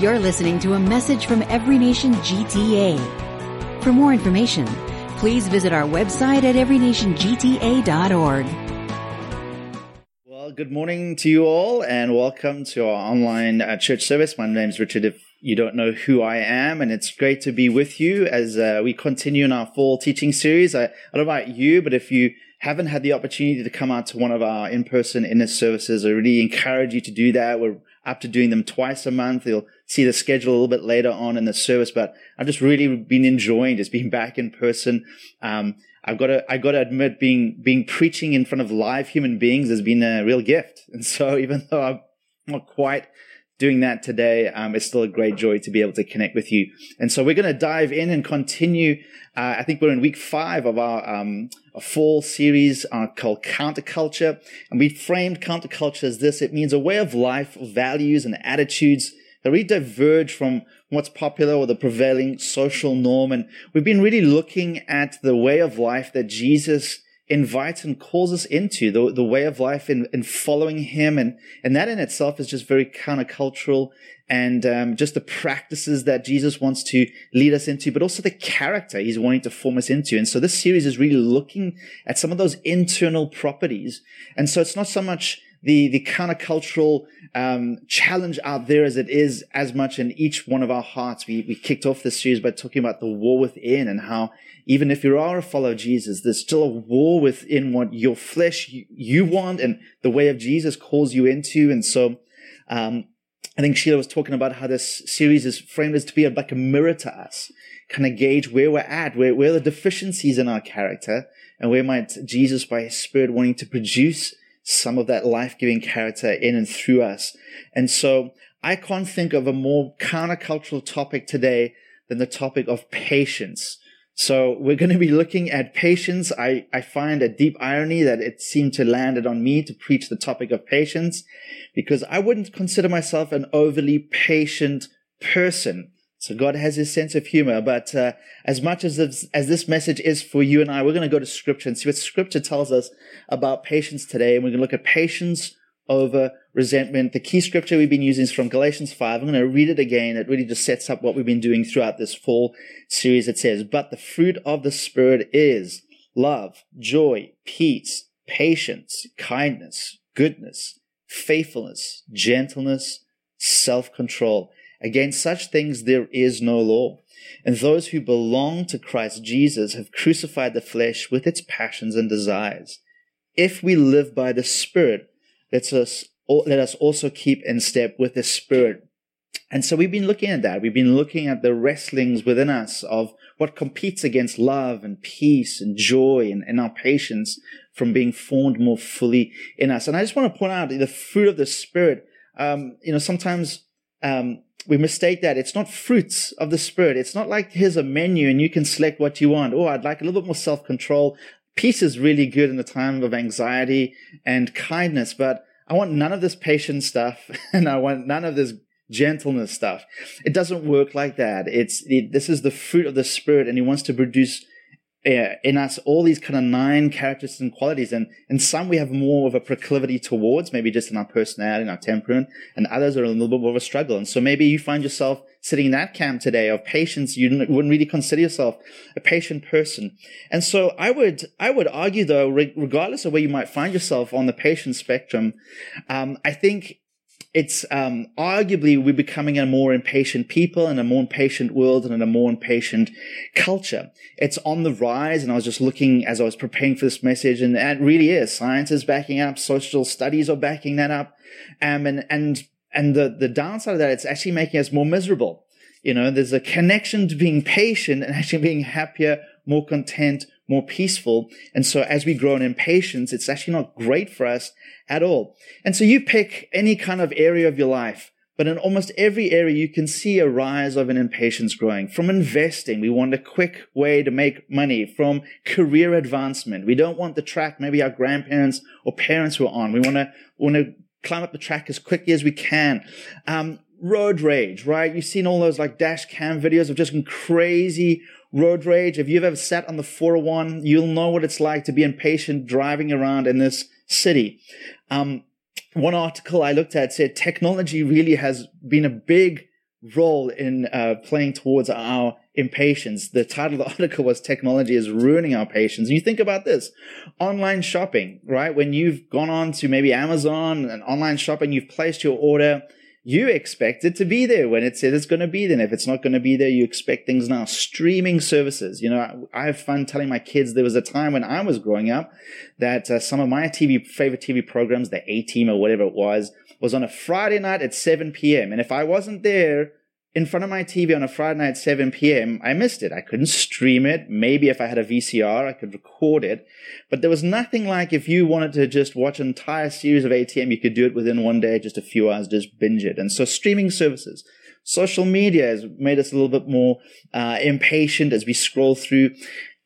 You're listening to a message from Every Nation GTA. For more information, please visit our website at everynationgta.org. Well, good morning to you all, and welcome to our online uh, church service. My name is Richard. If you don't know who I am, and it's great to be with you as uh, we continue in our fall teaching series. I, I don't know about you, but if you haven't had the opportunity to come out to one of our in-person inner services, I really encourage you to do that. We're up to doing them twice a month. You'll see the schedule a little bit later on in the service, but I've just really been enjoying just being back in person. Um, I've got to, I got to admit being, being preaching in front of live human beings has been a real gift. And so even though I'm not quite doing that today, um, it's still a great joy to be able to connect with you. And so we're going to dive in and continue. Uh, I think we're in week five of our, um, a fall series uh, called Counterculture. And we framed counterculture as this. It means a way of life, values and attitudes that really diverge from what's popular or the prevailing social norm. And we've been really looking at the way of life that Jesus invites and calls us into, the, the way of life in, in following him. And, and that in itself is just very countercultural and um, just the practices that Jesus wants to lead us into, but also the character he's wanting to form us into. And so this series is really looking at some of those internal properties. And so it's not so much the, the countercultural um, challenge out there as it is as much in each one of our hearts. We, we kicked off this series by talking about the war within and how even if you are a follower of Jesus, there's still a war within what your flesh you, you want and the way of Jesus calls you into. And so, um, I think Sheila was talking about how this series is framed as to be like a mirror to us, kind of gauge where we're at, where, where the deficiencies in our character, and where might Jesus, by his Spirit, wanting to produce some of that life-giving character in and through us. And so I can't think of a more countercultural topic today than the topic of patience. So we're going to be looking at patience. I, I find a deep irony that it seemed to land it on me to preach the topic of patience because I wouldn't consider myself an overly patient person. So God has his sense of humor, but uh, as much as this, as this message is for you and I, we're going to go to scripture and see what scripture tells us about patience today. And we're going to look at patience over resentment. The key scripture we've been using is from Galatians 5. I'm going to read it again. It really just sets up what we've been doing throughout this fall series. It says, but the fruit of the spirit is love, joy, peace, patience, kindness, goodness, faithfulness, gentleness, self-control. Against such things there is no law. And those who belong to Christ Jesus have crucified the flesh with its passions and desires. If we live by the Spirit, let us, let us also keep in step with the Spirit. And so we've been looking at that. We've been looking at the wrestlings within us of what competes against love and peace and joy and, and our patience from being formed more fully in us. And I just want to point out the fruit of the Spirit. Um, you know, sometimes um, we mistake that. It's not fruits of the Spirit. It's not like here's a menu and you can select what you want. Oh, I'd like a little bit more self-control. Peace is really good in the time of anxiety and kindness, but I want none of this patient stuff and I want none of this gentleness stuff. It doesn't work like that. It's, it, this is the fruit of the Spirit and He wants to produce uh, in us all these kind of nine characteristics and qualities. And in some we have more of a proclivity towards, maybe just in our personality and our temperament, and others are a little bit more of a struggle. And so maybe you find yourself sitting in that camp today of patience. You wouldn't really consider yourself a patient person. And so I would, I would argue though, regardless of where you might find yourself on the patient spectrum, um, I think it's um, arguably we're becoming a more impatient people and a more impatient world and a more impatient culture. It's on the rise, and I was just looking as I was preparing for this message, and it really is. Science is backing up, social studies are backing that up, um, and and and the the downside of that, it's actually making us more miserable. You know, there's a connection to being patient and actually being happier, more content, more peaceful. And so as we grow in impatience, it's actually not great for us at all. And so you pick any kind of area of your life, but in almost every area, you can see a rise of an impatience growing. From investing, we want a quick way to make money. From career advancement, we don't want the track maybe our grandparents or parents were on. We want to want to climb up the track as quickly as we can. Um, road rage, right? You've seen all those like dash cam videos of just crazy road rage. If you've ever sat on the 401, you'll know what it's like to be impatient driving around in this city. Um, one article I looked at said technology really has been a big role in uh, playing towards our impatience. The title of the article was Technology is Ruining Our Patience. And you think about this online shopping, right? When you've gone on to maybe Amazon and online shopping, you've placed your order you expect it to be there when it says it's going to be there. And if it's not going to be there, you expect things now. Streaming services. You know, I, I have fun telling my kids there was a time when I was growing up that uh, some of my TV, favorite TV programs, the A Team or whatever it was, was on a Friday night at 7 p.m. And if I wasn't there, in front of my TV on a Friday night at 7 p.m., I missed it. I couldn't stream it. Maybe if I had a VCR, I could record it. But there was nothing like if you wanted to just watch an entire series of A Team, you could do it within one day, just a few hours, just binge it. And so streaming services, social media has made us a little bit more uh, impatient as we scroll through.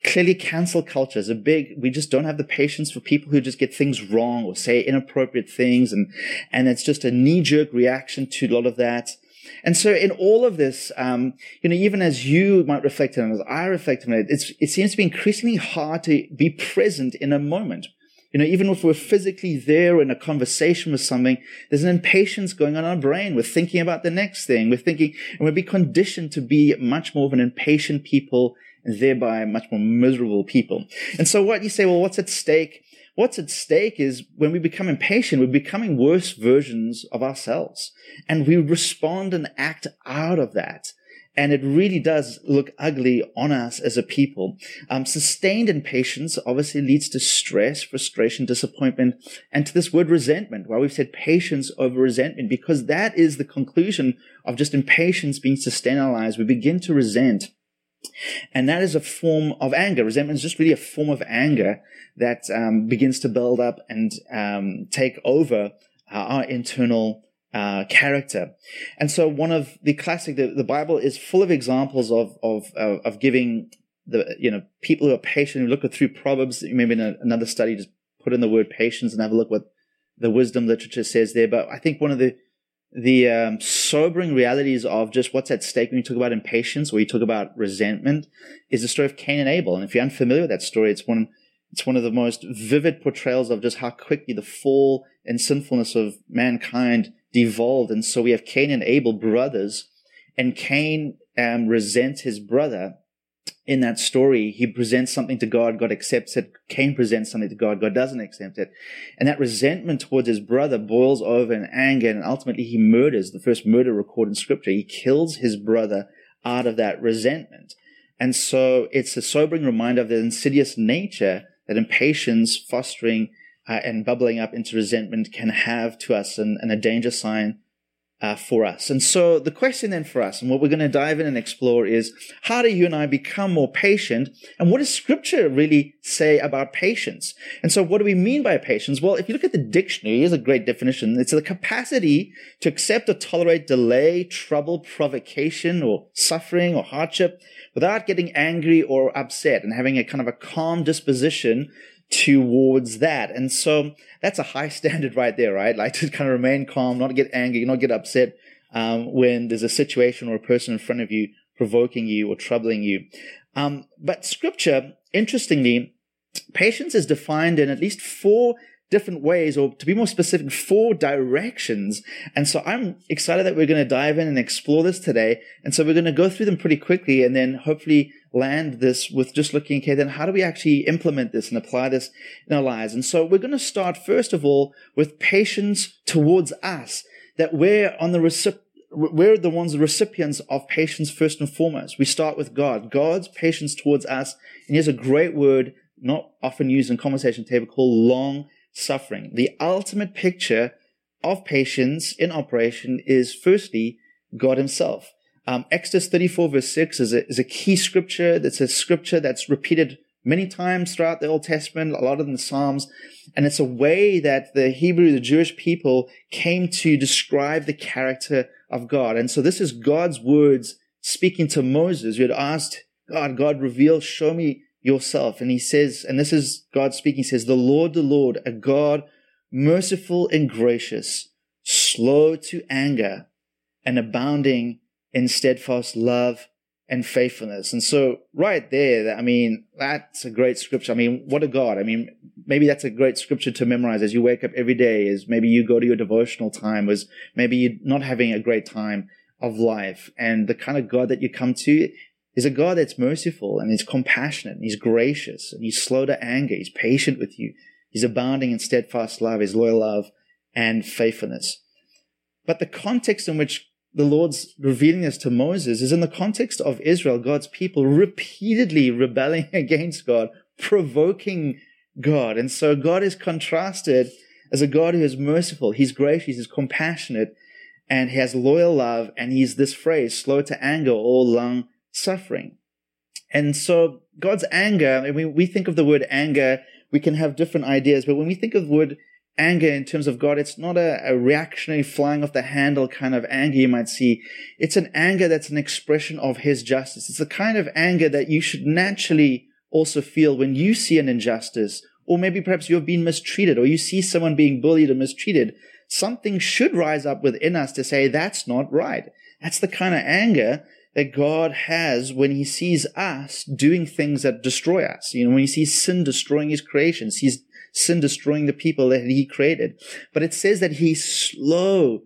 Clearly, cancel culture is a big. We just don't have the patience for people who just get things wrong or say inappropriate things, and and it's just a knee jerk reaction to a lot of that. And so in all of this, um, you know, even as you might reflect on it, as I reflect on it, it seems to be increasingly hard to be present in a moment. You know, even if we're physically there in a conversation with something, there's an impatience going on in our brain. We're thinking about the next thing. We're thinking, and we'll be conditioned to be much more of an impatient people and thereby much more miserable people. And so what you say, well, what's at stake? What's at stake is when we become impatient, we're becoming worse versions of ourselves and we respond and act out of that. And it really does look ugly on us as a people. Um, sustained impatience obviously leads to stress, frustration, disappointment, and to this word resentment, why we've said patience over resentment, because that is the conclusion of just impatience being sustained in our lives. We begin to resent and that is a form of anger. Resentment is just really a form of anger that um, begins to build up and um, take over uh, our internal uh, character. And so, one of the classic, the, the Bible is full of examples of of of, of giving the you know people who are patient. You look through Proverbs, maybe in a, another study, just put in the word patience and have a look what the wisdom literature says there. But I think one of the the um, sobering realities of just what's at stake when you talk about impatience or you talk about resentment is the story of Cain and Abel. And if you're unfamiliar with that story, it's one it's one of the most vivid portrayals of just how quickly the fall and sinfulness of mankind devolved. And so we have Cain and Abel, brothers, and Cain um, resents his brother in that story, he presents something to God, God accepts it. Cain presents something to God, God doesn't accept it. And that resentment towards his brother boils over in anger, and ultimately he murders the first murder recorded in scripture. He kills his brother out of that resentment. And so it's a sobering reminder of the insidious nature that impatience fostering uh, and bubbling up into resentment can have to us and, and a danger sign uh, for us. And so the question then for us, and what we're going to dive in and explore is how do you and I become more patient? And what does scripture really say about patience? And so what do we mean by patience? Well, if you look at the dictionary, here's a great definition. It's the capacity to accept or tolerate delay, trouble, provocation, or suffering or hardship without getting angry or upset and having a kind of a calm disposition towards that. And so that's a high standard right there, right? Like to kind of remain calm, not get angry, not get upset um, when there's a situation or a person in front of you provoking you or troubling you. Um, but scripture, interestingly, patience is defined in at least four different ways, or to be more specific, four directions. And so I'm excited that we're going to dive in and explore this today. And so we're going to go through them pretty quickly and then hopefully land this with just looking, okay, then how do we actually implement this and apply this in our lives? And so we're going to start first of all with patience towards us, that we're on the recipient we're the ones, the recipients of patience first and foremost. We start with God, God's patience towards us. And here's a great word, not often used in conversation table called long suffering. The ultimate picture of patience in operation is firstly God himself. Um, Exodus 34 verse 6 is a, is a key scripture. That's a scripture that's repeated many times throughout the Old Testament, a lot of the Psalms. And it's a way that the Hebrew, the Jewish people came to describe the character of God. And so this is God's words speaking to Moses, who had asked God, God, reveal, show me yourself. And he says, and this is God speaking, he says, the Lord, the Lord, a God merciful and gracious, slow to anger and abounding in steadfast love and faithfulness. And so right there, I mean, that's a great scripture. I mean, what a God. I mean, maybe that's a great scripture to memorize as you wake up every day, as maybe you go to your devotional time, as maybe you're not having a great time of life and the kind of God that you come to is a God that's merciful and he's compassionate and he's gracious and he's slow to anger. He's patient with you. He's abounding in steadfast love, his loyal love and faithfulness. But the context in which the Lord's revealing this to Moses is in the context of Israel, God's people repeatedly rebelling against God, provoking God. And so God is contrasted as a God who is merciful. He's gracious, he's compassionate, and he has loyal love. And he's this phrase, slow to anger or long suffering. And so God's anger, I mean, we think of the word anger, we can have different ideas, but when we think of the word anger in terms of God, it's not a, a, reactionary flying off the handle kind of anger you might see. It's an anger that's an expression of his justice. It's the kind of anger that you should naturally also feel when you see an injustice, or maybe perhaps you've been mistreated, or you see someone being bullied or mistreated. Something should rise up within us to say, that's not right. That's the kind of anger that God has when he sees us doing things that destroy us. You know, when he sees sin destroying his creation, sees sin destroying the people that he created. But it says that he's slow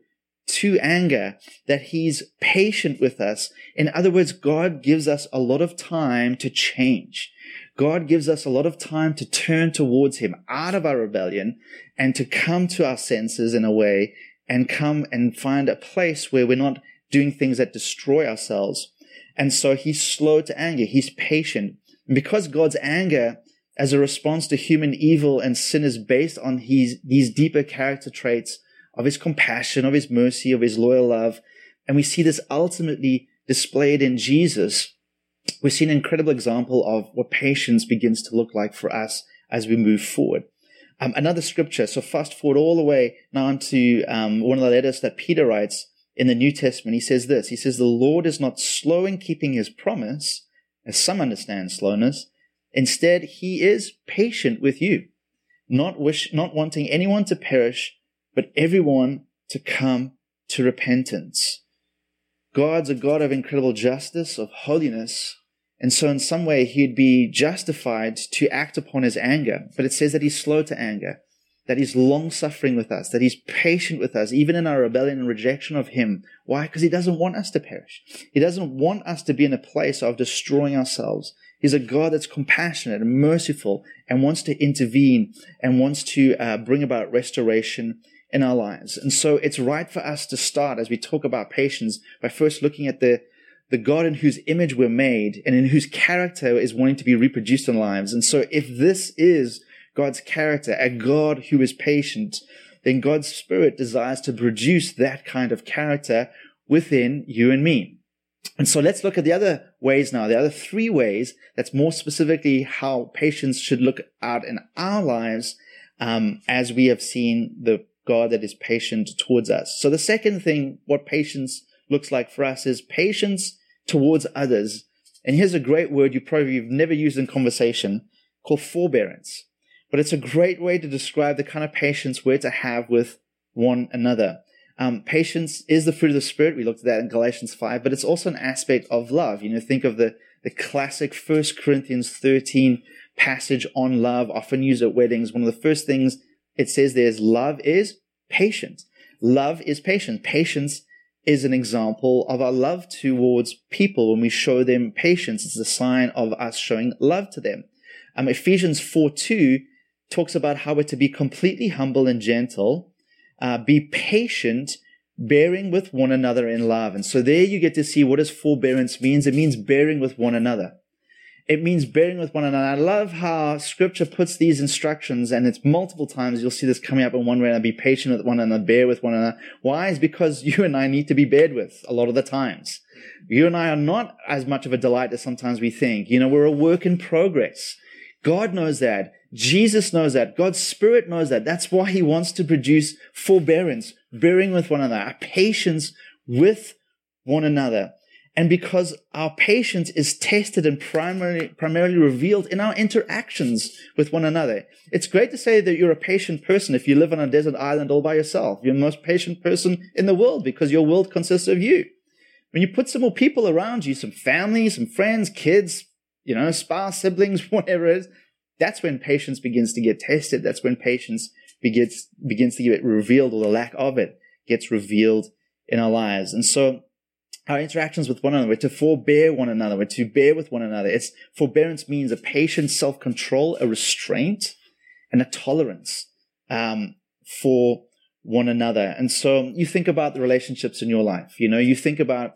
to anger, that he's patient with us. In other words, God gives us a lot of time to change. God gives us a lot of time to turn towards him out of our rebellion and to come to our senses in a way and come and find a place where we're not doing things that destroy ourselves. And so he's slow to anger. He's patient. And because God's anger as a response to human evil and sin is based on his, these deeper character traits of his compassion, of his mercy, of his loyal love. And we see this ultimately displayed in Jesus. We see an incredible example of what patience begins to look like for us as we move forward. Um, another scripture. So fast forward all the way now into um, one of the letters that Peter writes in the New Testament, he says this. He says, The Lord is not slow in keeping his promise, as some understand slowness. Instead, he is patient with you, not wish, not wanting anyone to perish, but everyone to come to repentance. God's a God of incredible justice, of holiness, and so in some way he'd be justified to act upon his anger. But it says that he's slow to anger that he's long suffering with us, that he's patient with us, even in our rebellion and rejection of him. Why? Because he doesn't want us to perish. He doesn't want us to be in a place of destroying ourselves. He's a God that's compassionate and merciful and wants to intervene and wants to uh, bring about restoration in our lives. And so it's right for us to start as we talk about patience by first looking at the the God in whose image we're made and in whose character is wanting to be reproduced in lives. And so if this is God's character, a God who is patient, then God's Spirit desires to produce that kind of character within you and me. And so let's look at the other ways now. The other three ways that's more specifically how patience should look out in our lives um, as we have seen the God that is patient towards us. So the second thing, what patience looks like for us is patience towards others. And here's a great word you probably have never used in conversation called forbearance but it's a great way to describe the kind of patience we're to have with one another. Um, patience is the fruit of the spirit. We looked at that in Galatians 5, but it's also an aspect of love. You know, think of the, the classic 1 Corinthians 13 passage on love, often used at weddings. One of the first things it says there is love is patient. Love is patient. Patience is an example of our love towards people when we show them patience. It's a sign of us showing love to them. Um, Ephesians 4 2 talks about how we're to be completely humble and gentle, uh, be patient, bearing with one another in love. And so there you get to see what does forbearance means. It means bearing with one another. It means bearing with one another. I love how scripture puts these instructions and it's multiple times. You'll see this coming up in one way and be patient with one another, bear with one another. Why? Is because you and I need to be bared with a lot of the times. You and I are not as much of a delight as sometimes we think. You know, we're a work in progress. God knows that. Jesus knows that. God's Spirit knows that. That's why He wants to produce forbearance, bearing with one another, patience with one another. And because our patience is tested and primarily, primarily revealed in our interactions with one another. It's great to say that you're a patient person if you live on a desert island all by yourself. You're the most patient person in the world because your world consists of you. When you put some more people around you, some family, some friends, kids, you know, spouse, siblings, whatever it is, that's when patience begins to get tested. That's when patience begins, begins to get revealed or the lack of it gets revealed in our lives. And so our interactions with one another. We're to forbear one another. We're to bear with one another. It's forbearance means a patient self-control, a restraint, and a tolerance um, for one another. And so you think about the relationships in your life. You know, you think about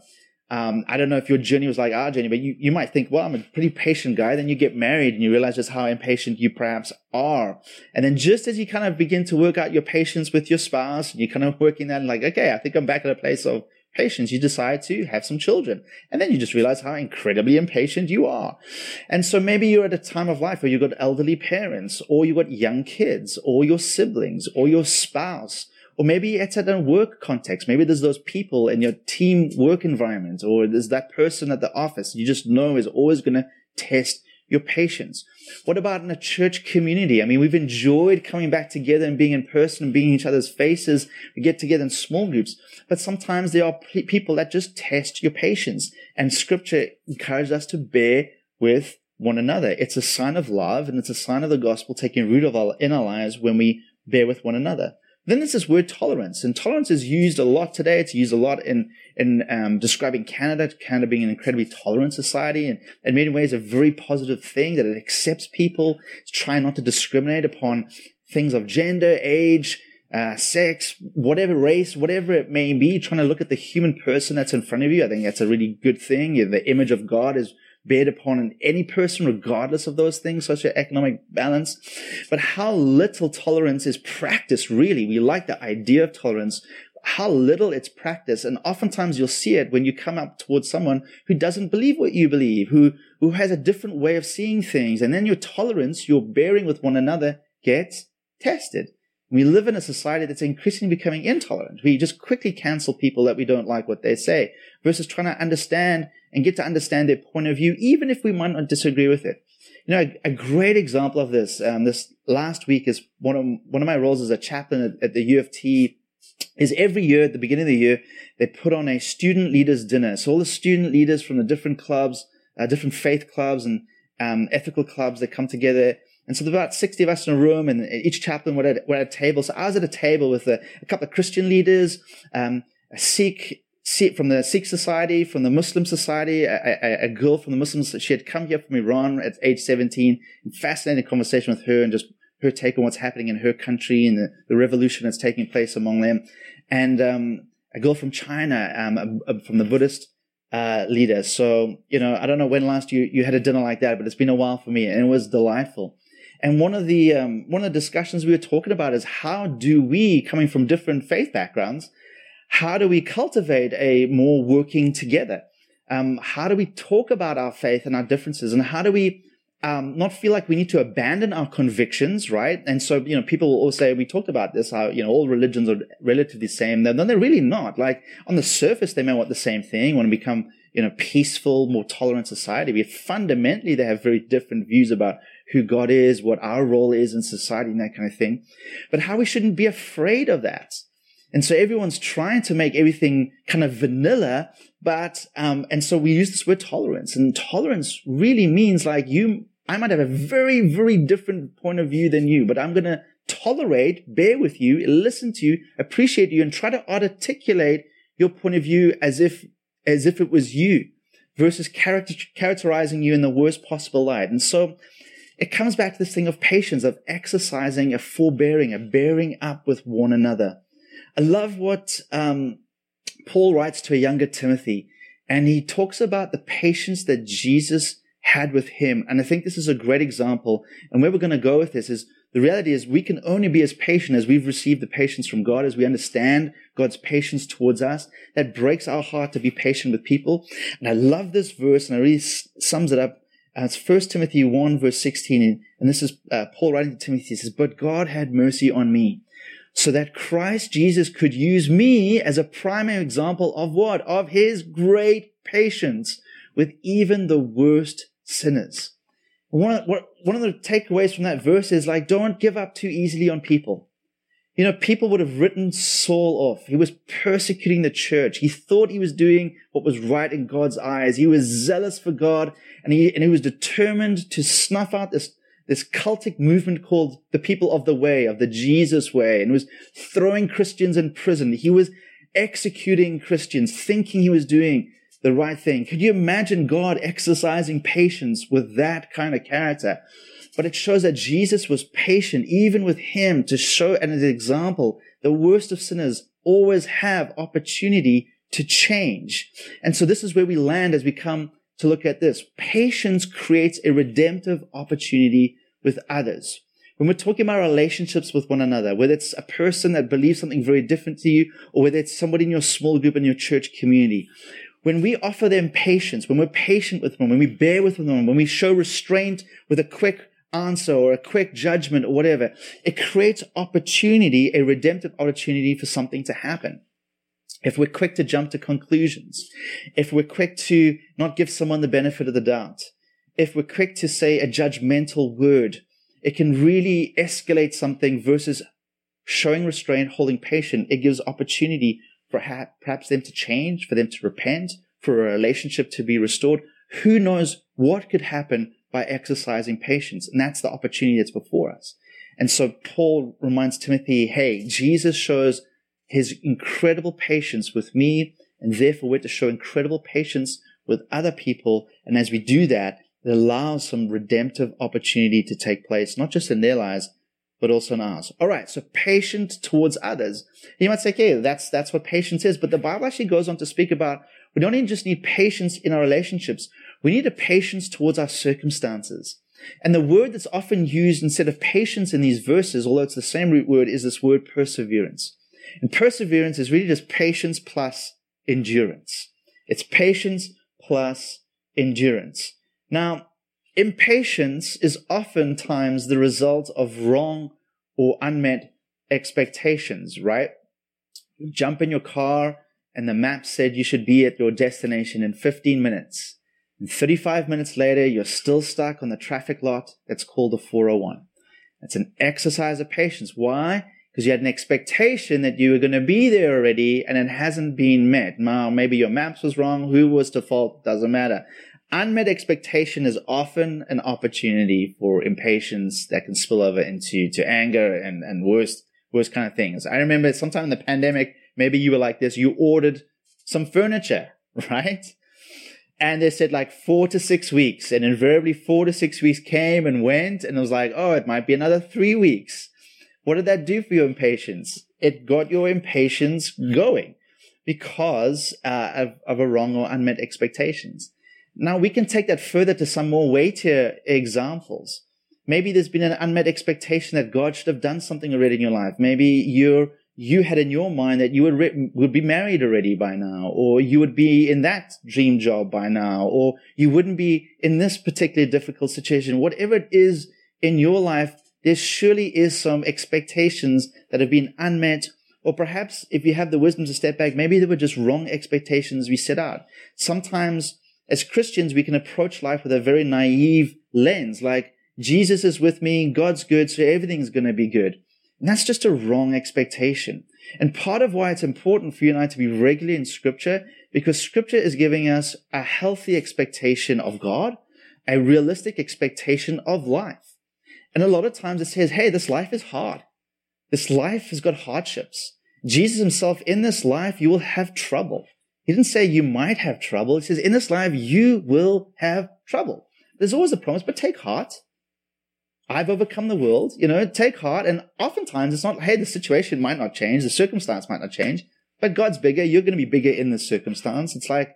um, I don't know if your journey was like our journey, but you, you might think, well, I'm a pretty patient guy. Then you get married and you realize just how impatient you perhaps are. And then just as you kind of begin to work out your patience with your spouse, and you're kind of working that like, okay, I think I'm back at a place of patience. You decide to have some children. And then you just realize how incredibly impatient you are. And so maybe you're at a time of life where you've got elderly parents, or you've got young kids, or your siblings, or your spouse or maybe it's at a work context. Maybe there's those people in your team work environment, or there's that person at the office you just know is always going to test your patience. What about in a church community? I mean, we've enjoyed coming back together and being in person and being each other's faces. We get together in small groups, but sometimes there are people that just test your patience. And scripture encourages us to bear with one another. It's a sign of love and it's a sign of the gospel taking root of our, in our lives when we bear with one another. Then there's this word tolerance, and tolerance is used a lot today. It's used a lot in in um, describing Canada, Canada being an incredibly tolerant society, and in many ways a very positive thing that it accepts people. It's trying not to discriminate upon things of gender, age, uh, sex, whatever race, whatever it may be. Trying to look at the human person that's in front of you. I think that's a really good thing. The image of God is bared upon in any person, regardless of those things, socioeconomic balance. But how little tolerance is practiced, really. We like the idea of tolerance, how little it's practiced. And oftentimes you'll see it when you come up towards someone who doesn't believe what you believe, who, who has a different way of seeing things. And then your tolerance, your bearing with one another gets tested. We live in a society that's increasingly becoming intolerant. We just quickly cancel people that we don't like what they say versus trying to understand and get to understand their point of view, even if we might not disagree with it. You know, a, a great example of this, um, this last week is one of, one of my roles as a chaplain at, at the U of T is every year at the beginning of the year, they put on a student leaders dinner. So all the student leaders from the different clubs, uh, different faith clubs and um, ethical clubs, they come together and so there were about 60 of us in a room and each chaplain were at, were at a table. So I was at a table with a, a couple of Christian leaders, um, a Sikh, Sikh, from the Sikh society, from the Muslim society, a, a, a, girl from the Muslims. She had come here from Iran at age 17 and fascinating conversation with her and just her take on what's happening in her country and the, the revolution that's taking place among them. And, um, a girl from China, um, from the Buddhist, uh, leader. So, you know, I don't know when last you, you had a dinner like that, but it's been a while for me and it was delightful. And one of the um, one of the discussions we were talking about is how do we, coming from different faith backgrounds, how do we cultivate a more working together? Um, how do we talk about our faith and our differences, and how do we um, not feel like we need to abandon our convictions, right? And so, you know, people will always say, we talked about this, how, you know, all religions are relatively the same. No, they're really not. Like on the surface, they may want the same thing, want to become, you know, peaceful, more tolerant society. But fundamentally, they have very different views about who God is, what our role is in society and that kind of thing. But how we shouldn't be afraid of that. And so everyone's trying to make everything kind of vanilla, but, um, and so we use this word tolerance and tolerance really means like you, I might have a very, very different point of view than you, but I'm going to tolerate, bear with you, listen to you, appreciate you, and try to articulate your point of view as if, as if it was you versus character, characterizing you in the worst possible light. And so it comes back to this thing of patience, of exercising a forbearing, a bearing up with one another. I love what um, Paul writes to a younger Timothy, and he talks about the patience that Jesus had with him. And I think this is a great example. And where we're going to go with this is the reality is we can only be as patient as we've received the patience from God, as we understand God's patience towards us. That breaks our heart to be patient with people. And I love this verse, and it really sums it up uh, it's 1 Timothy 1 verse 16. And this is uh, Paul writing to Timothy. He says, but God had mercy on me so that Christ Jesus could use me as a primary example of what? Of his great patience with even the worst sinners. One of, one of the takeaways from that verse is like, don't give up too easily on people. You know, people would have written Saul off. He was persecuting the church. He thought he was doing what was right in God's eyes. He was zealous for God and he, and he was determined to snuff out this, this cultic movement called the people of the way, of the Jesus way, and was throwing Christians in prison. He was executing Christians, thinking he was doing the right thing. Could you imagine God exercising patience with that kind of character? But it shows that Jesus was patient even with him to show and as an example, the worst of sinners always have opportunity to change. And so this is where we land as we come to look at this. Patience creates a redemptive opportunity with others. When we're talking about relationships with one another, whether it's a person that believes something very different to you, or whether it's somebody in your small group in your church community, when we offer them patience, when we're patient with them, when we bear with them, when we show restraint with a quick answer or a quick judgment or whatever, it creates opportunity, a redemptive opportunity for something to happen. If we're quick to jump to conclusions, if we're quick to not give someone the benefit of the doubt, if we're quick to say a judgmental word, it can really escalate something versus showing restraint, holding patient. It gives opportunity for perhaps them to change, for them to repent, for a relationship to be restored. Who knows what could happen by exercising patience? And that's the opportunity that's before us. And so Paul reminds Timothy, hey, Jesus shows his incredible patience with me, and therefore we're to show incredible patience with other people. And as we do that, it allows some redemptive opportunity to take place, not just in their lives, but also in ours. All right. So patient towards others. You might say, okay, that's, that's what patience is. But the Bible actually goes on to speak about we don't even just need patience in our relationships. We need a patience towards our circumstances. And the word that's often used instead of patience in these verses, although it's the same root word, is this word perseverance. And perseverance is really just patience plus endurance. It's patience plus endurance. Now, impatience is oftentimes the result of wrong or unmet expectations, right? You jump in your car and the map said you should be at your destination in 15 minutes. And 35 minutes later, you're still stuck on the traffic lot that's called the 401. It's an exercise of patience. Why? because you had an expectation that you were going to be there already and it hasn't been met. Now, maybe your maps was wrong. Who was to fault? Doesn't matter. Unmet expectation is often an opportunity for impatience that can spill over into to anger and, and worse, worse kind of things. I remember sometime in the pandemic, maybe you were like this. You ordered some furniture, right? And they said like four to six weeks and invariably four to six weeks came and went. And it was like, oh, it might be another three weeks. What did that do for your impatience? It got your impatience going because uh, of, of a wrong or unmet expectations. Now we can take that further to some more weightier examples. Maybe there's been an unmet expectation that God should have done something already in your life. Maybe you're you had in your mind that you would, re- would be married already by now, or you would be in that dream job by now, or you wouldn't be in this particularly difficult situation. Whatever it is in your life there surely is some expectations that have been unmet. Or perhaps if you have the wisdom to step back, maybe they were just wrong expectations we set out. Sometimes as Christians, we can approach life with a very naive lens, like Jesus is with me, God's good, so everything's going to be good. And that's just a wrong expectation. And part of why it's important for you and I to be regularly in scripture, because scripture is giving us a healthy expectation of God, a realistic expectation of life. And a lot of times it says, hey, this life is hard. This life has got hardships. Jesus himself, in this life, you will have trouble. He didn't say you might have trouble. He says, in this life, you will have trouble. There's always a promise, but take heart. I've overcome the world, you know, take heart. And oftentimes it's not, hey, the situation might not change. The circumstance might not change, but God's bigger. You're going to be bigger in this circumstance. It's like,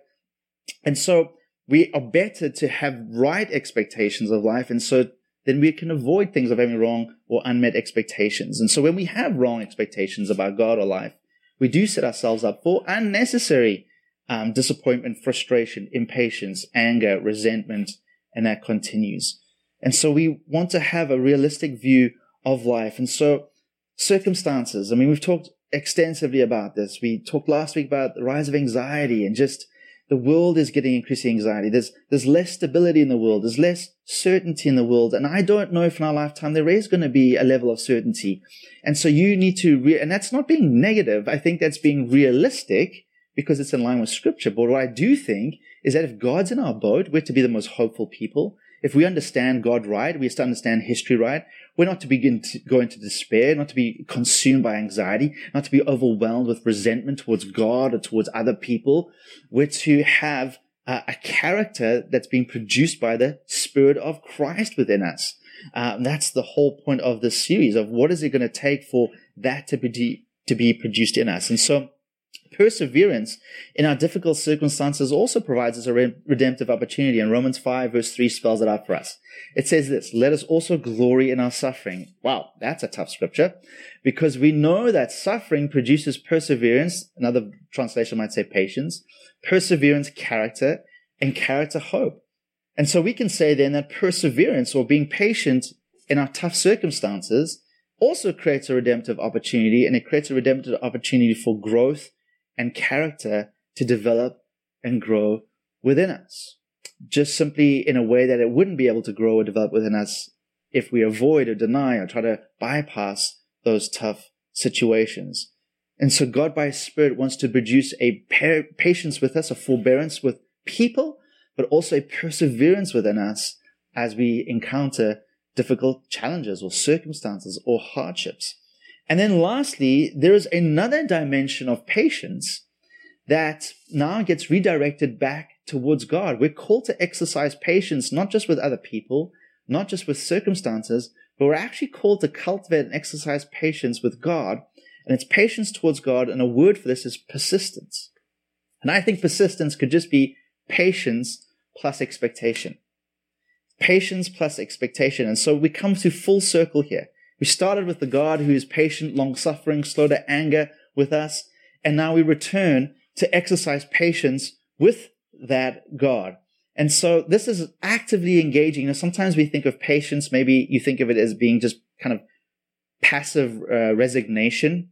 and so we are better to have right expectations of life. And so then we can avoid things of having wrong or unmet expectations. And so when we have wrong expectations about God or life, we do set ourselves up for unnecessary um, disappointment, frustration, impatience, anger, resentment, and that continues. And so we want to have a realistic view of life. And so circumstances, I mean, we've talked extensively about this. We talked last week about the rise of anxiety and just the world is getting increasing anxiety. There's, there's less stability in the world. There's less certainty in the world. And I don't know if in our lifetime there is going to be a level of certainty. And so you need to, re- and that's not being negative. I think that's being realistic because it's in line with scripture. But what I do think is that if God's in our boat, we're to be the most hopeful people. If we understand God right, we have to understand history right. We're not to begin to go into despair, not to be consumed by anxiety, not to be overwhelmed with resentment towards God or towards other people. We're to have uh, a character that's being produced by the Spirit of Christ within us. Um, that's the whole point of this series of what is it going to take for that to be to be produced in us. And so perseverance in our difficult circumstances also provides us a re- redemptive opportunity. And Romans 5 verse 3 spells it out for us. It says this, let us also glory in our suffering. Wow, that's a tough scripture because we know that suffering produces perseverance. Another translation might say patience, perseverance, character, and character hope. And so we can say then that perseverance or being patient in our tough circumstances also creates a redemptive opportunity and it creates a redemptive opportunity for growth and character to develop and grow within us. Just simply in a way that it wouldn't be able to grow or develop within us if we avoid or deny or try to bypass those tough situations. And so God by His Spirit wants to produce a patience with us, a forbearance with people, but also a perseverance within us as we encounter difficult challenges or circumstances or hardships. And then lastly, there is another dimension of patience that now gets redirected back towards God. We're called to exercise patience, not just with other people, not just with circumstances, but we're actually called to cultivate and exercise patience with God. And it's patience towards God. And a word for this is persistence. And I think persistence could just be patience plus expectation. Patience plus expectation. And so we come to full circle here. We started with the God who is patient, long suffering, slow to anger with us. And now we return to exercise patience with that God. And so this is actively engaging. You know, sometimes we think of patience, maybe you think of it as being just kind of passive uh, resignation.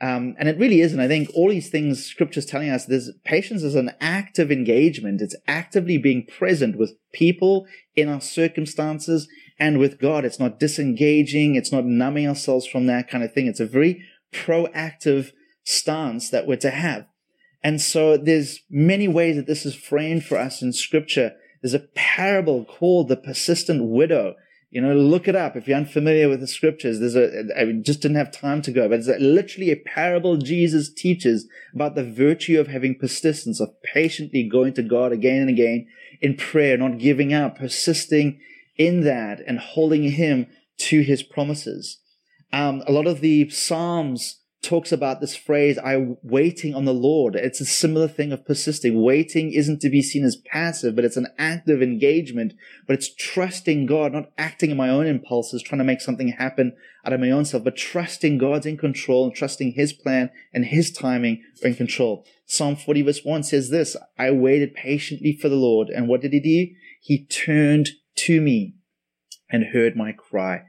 Um, and it really isn't. I think all these things scripture's telling us this patience is an active engagement. It's actively being present with people in our circumstances and with God. It's not disengaging. It's not numbing ourselves from that kind of thing. It's a very proactive stance that we're to have. And so there's many ways that this is framed for us in scripture. There's a parable called the persistent widow. You know, look it up if you're unfamiliar with the scriptures. There's a, I just didn't have time to go, but it's literally a parable Jesus teaches about the virtue of having persistence, of patiently going to God again and again in prayer, not giving up, persisting in that and holding him to his promises. Um, a lot of the Psalms talks about this phrase, I waiting on the Lord. It's a similar thing of persisting. Waiting isn't to be seen as passive, but it's an active engagement, but it's trusting God, not acting in my own impulses, trying to make something happen out of my own self, but trusting God's in control and trusting his plan and his timing are in control. Psalm 40 verse 1 says this, I waited patiently for the Lord. And what did he do? He turned to me and heard my cry.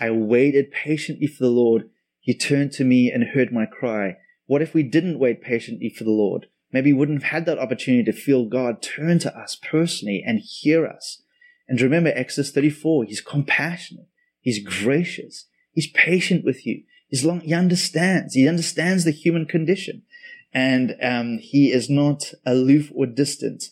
I waited patiently for the Lord. He turned to me and heard my cry. What if we didn't wait patiently for the Lord? Maybe we wouldn't have had that opportunity to feel God turn to us personally and hear us. And remember Exodus 34, He's compassionate. He's gracious. He's patient with you. He's long, he understands. He understands the human condition. And um, he is not aloof or distant.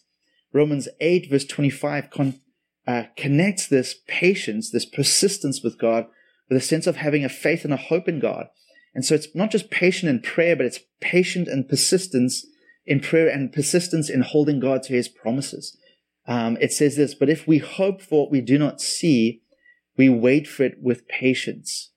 Romans 8 verse 25 con- uh, connects this patience, this persistence with God, with a sense of having a faith and a hope in God. And so it's not just patient in prayer, but it's patient and persistence in prayer and persistence in holding God to his promises. Um, it says this, but if we hope for what we do not see, we wait for it with patience.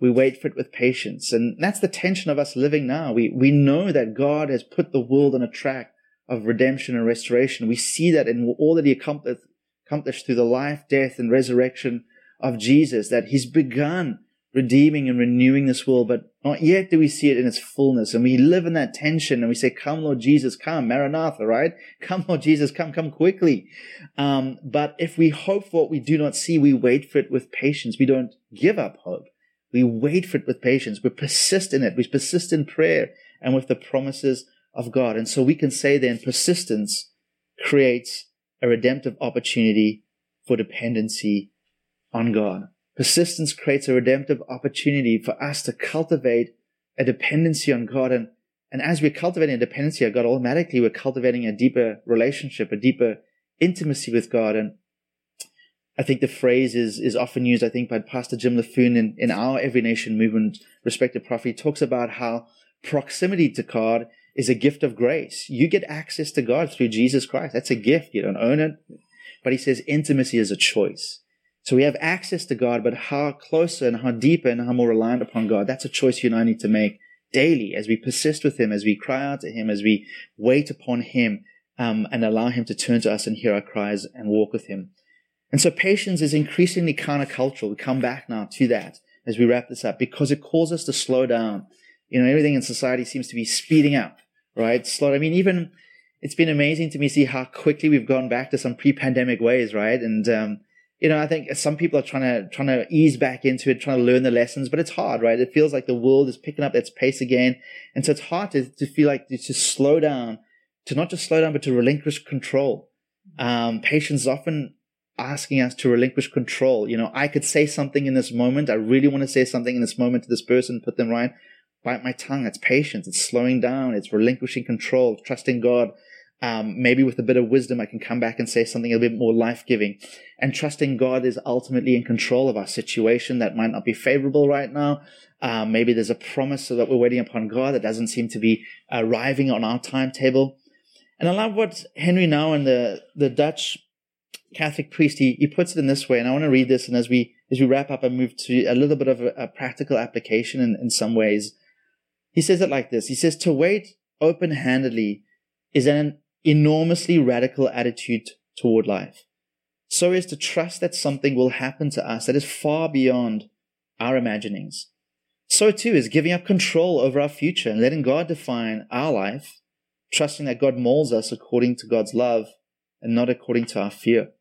We wait for it with patience. And that's the tension of us living now. We, we know that God has put the world on a track of redemption and restoration. We see that in all that he accomplished, accomplished through the life, death, and resurrection of Jesus, that he's begun redeeming and renewing this world, but not yet do we see it in its fullness. And we live in that tension and we say, come, Lord Jesus, come, Maranatha, right? Come, Lord Jesus, come, come quickly. Um, but if we hope for what we do not see, we wait for it with patience. We don't give up hope. We wait for it with patience. We persist in it. We persist in prayer and with the promises of God. And so we can say then persistence creates a redemptive opportunity for dependency on God. Persistence creates a redemptive opportunity for us to cultivate a dependency on God. And, and as we're cultivating a dependency on God, automatically we're cultivating a deeper relationship, a deeper intimacy with God. And I think the phrase is, is often used, I think, by Pastor Jim Laffoon in, in our Every Nation movement, respected prophet. He talks about how proximity to God is a gift of grace. You get access to God through Jesus Christ. That's a gift. You don't own it. But he says intimacy is a choice. So we have access to God, but how closer and how deeper and how more reliant upon God, that's a choice you and I need to make daily as we persist with Him, as we cry out to Him, as we wait upon Him, um, and allow Him to turn to us and hear our cries and walk with Him. And so patience is increasingly countercultural. We come back now to that as we wrap this up because it calls us to slow down. You know, everything in society seems to be speeding up, right? Slow. I mean, even it's been amazing to me see how quickly we've gone back to some pre-pandemic ways, right? And um, you know, I think some people are trying to trying to ease back into it, trying to learn the lessons, but it's hard, right? It feels like the world is picking up its pace again, and so it's hard to, to feel like to, slow down, to not just slow down, but to relinquish control. Um, patience is often asking us to relinquish control. You know, I could say something in this moment. I really want to say something in this moment to this person, put them right. Bite my tongue. It's patience. It's slowing down. It's relinquishing control, trusting God um, maybe with a bit of wisdom, I can come back and say something a bit more life giving. And trusting God is ultimately in control of our situation that might not be favorable right now. Um, maybe there's a promise that we're waiting upon God that doesn't seem to be arriving on our timetable. And I love what Henry Nouwen, the, the Dutch Catholic priest, he, he puts it in this way. And I want to read this. And as we, as we wrap up, I move to a little bit of a, a practical application in, in some ways. He says it like this. He says, to wait open handedly is an enormously radical attitude toward life. So is to trust that something will happen to us that is far beyond our imaginings. So too is giving up control over our future and letting God define our life, trusting that God molds us according to God's love and not according to our fear.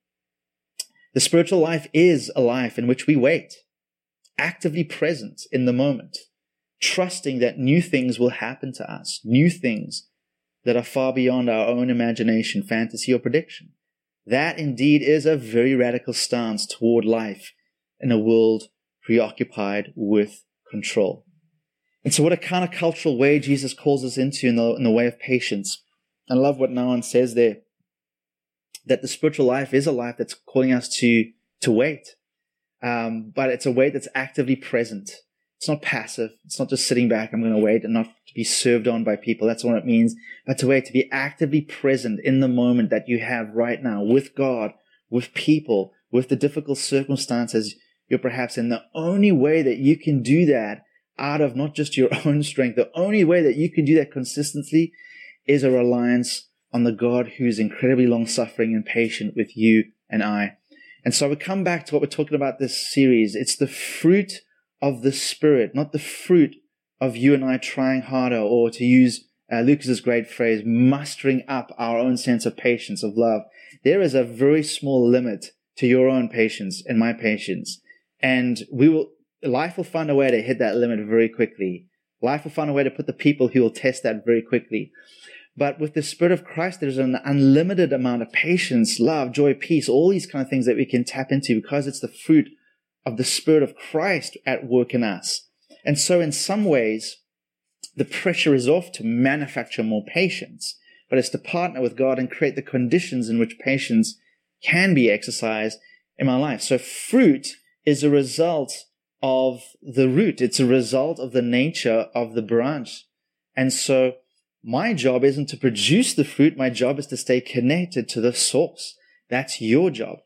The spiritual life is a life in which we wait, actively present in the moment, trusting that new things will happen to us, new things that are far beyond our own imagination, fantasy, or prediction. That indeed is a very radical stance toward life in a world preoccupied with control. And so, what a countercultural way Jesus calls us into in the, in the way of patience. I love what Nouwen says there that the spiritual life is a life that's calling us to, to wait, um, but it's a wait that's actively present. It's not passive. It's not just sitting back. I'm going to wait and not to be served on by people. That's what it means. But to wait, to be actively present in the moment that you have right now with God, with people, with the difficult circumstances you're perhaps in. The only way that you can do that out of not just your own strength, the only way that you can do that consistently is a reliance on the God who's incredibly long suffering and patient with you and I. And so we come back to what we're talking about this series. It's the fruit of the Spirit, not the fruit of you and I trying harder, or to use uh, Lucas's great phrase, mustering up our own sense of patience, of love. There is a very small limit to your own patience and my patience. And we will, life will find a way to hit that limit very quickly. Life will find a way to put the people who will test that very quickly. But with the Spirit of Christ, there's an unlimited amount of patience, love, joy, peace, all these kind of things that we can tap into because it's the fruit of the Spirit of Christ at work in us. And so, in some ways, the pressure is off to manufacture more patience, but it's to partner with God and create the conditions in which patience can be exercised in my life. So, fruit is a result of the root, it's a result of the nature of the branch. And so, my job isn't to produce the fruit, my job is to stay connected to the source. That's your job.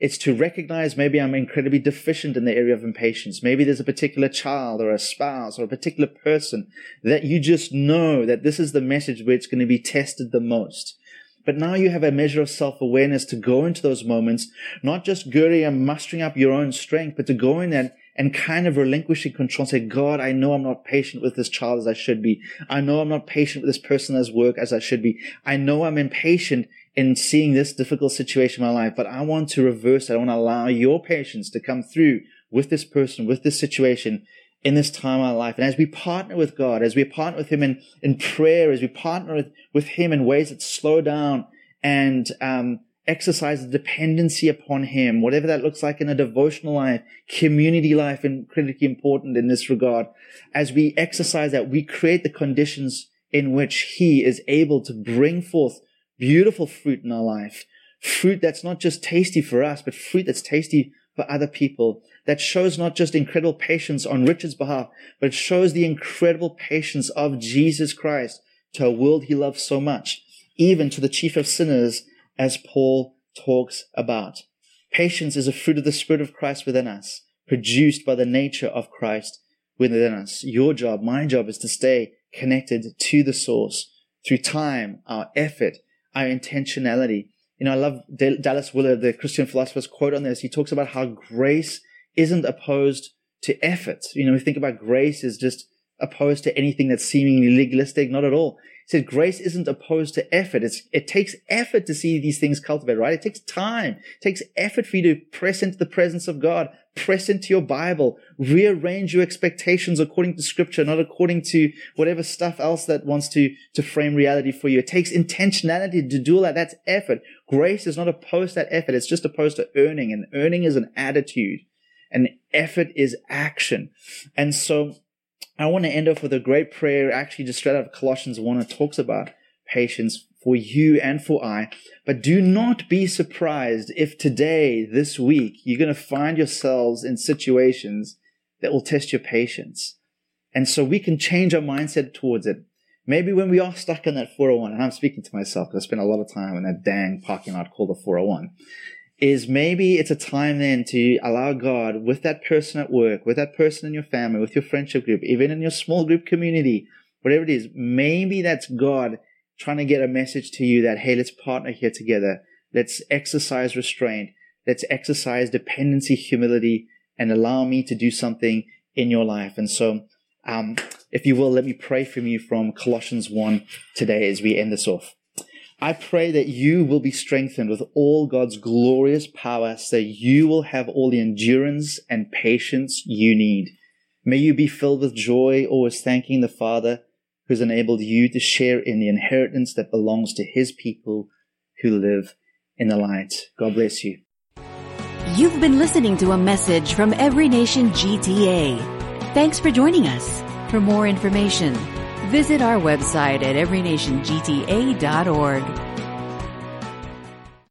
It's to recognize maybe I'm incredibly deficient in the area of impatience. Maybe there's a particular child or a spouse or a particular person that you just know that this is the message where it's going to be tested the most. But now you have a measure of self-awareness to go into those moments, not just girding and mustering up your own strength, but to go in and, and kind of relinquishing control and say, God, I know I'm not patient with this child as I should be. I know I'm not patient with this person as work as I should be. I know I'm impatient in seeing this difficult situation in my life, but I want to reverse it. I want to allow your patience to come through with this person, with this situation in this time of my life. And as we partner with God, as we partner with Him in, in prayer, as we partner with, with Him in ways that slow down and, um, exercise the dependency upon Him, whatever that looks like in a devotional life, community life, and critically important in this regard. As we exercise that, we create the conditions in which He is able to bring forth beautiful fruit in our life. Fruit that's not just tasty for us, but fruit that's tasty for other people. That shows not just incredible patience on Richard's behalf, but it shows the incredible patience of Jesus Christ to a world he loves so much, even to the chief of sinners, as Paul talks about. Patience is a fruit of the Spirit of Christ within us, produced by the nature of Christ within us. Your job, my job is to stay connected to the source through time, our effort, our intentionality. You know, I love Dallas Willard, the Christian philosopher's quote on this. He talks about how grace isn't opposed to effort. You know, we think about grace as just opposed to anything that's seemingly legalistic. Not at all. Said grace isn't opposed to effort. It's, it takes effort to see these things cultivated, right? It takes time. It takes effort for you to press into the presence of God, press into your Bible, rearrange your expectations according to scripture, not according to whatever stuff else that wants to, to frame reality for you. It takes intentionality to do all that. That's effort. Grace is not opposed to that effort. It's just opposed to earning and earning is an attitude and effort is action. And so I want to end off with a great prayer, actually just straight out of Colossians 1. It talks about patience for you and for I. But do not be surprised if today, this week, you're going to find yourselves in situations that will test your patience. And so we can change our mindset towards it. Maybe when we are stuck in that 401, and I'm speaking to myself because I spent a lot of time in that dang parking lot called the 401 is maybe it's a time then to allow God with that person at work, with that person in your family, with your friendship group, even in your small group community, whatever it is, maybe that's God trying to get a message to you that, hey, let's partner here together. Let's exercise restraint. Let's exercise dependency, humility, and allow me to do something in your life. And so, um, if you will, let me pray from you from Colossians 1 today as we end this off. I pray that you will be strengthened with all God's glorious power so you will have all the endurance and patience you need. May you be filled with joy, always thanking the Father who's enabled you to share in the inheritance that belongs to his people who live in the light. God bless you. You've been listening to a message from Every Nation GTA. Thanks for joining us. For more information, visit our website at everynationgta.org.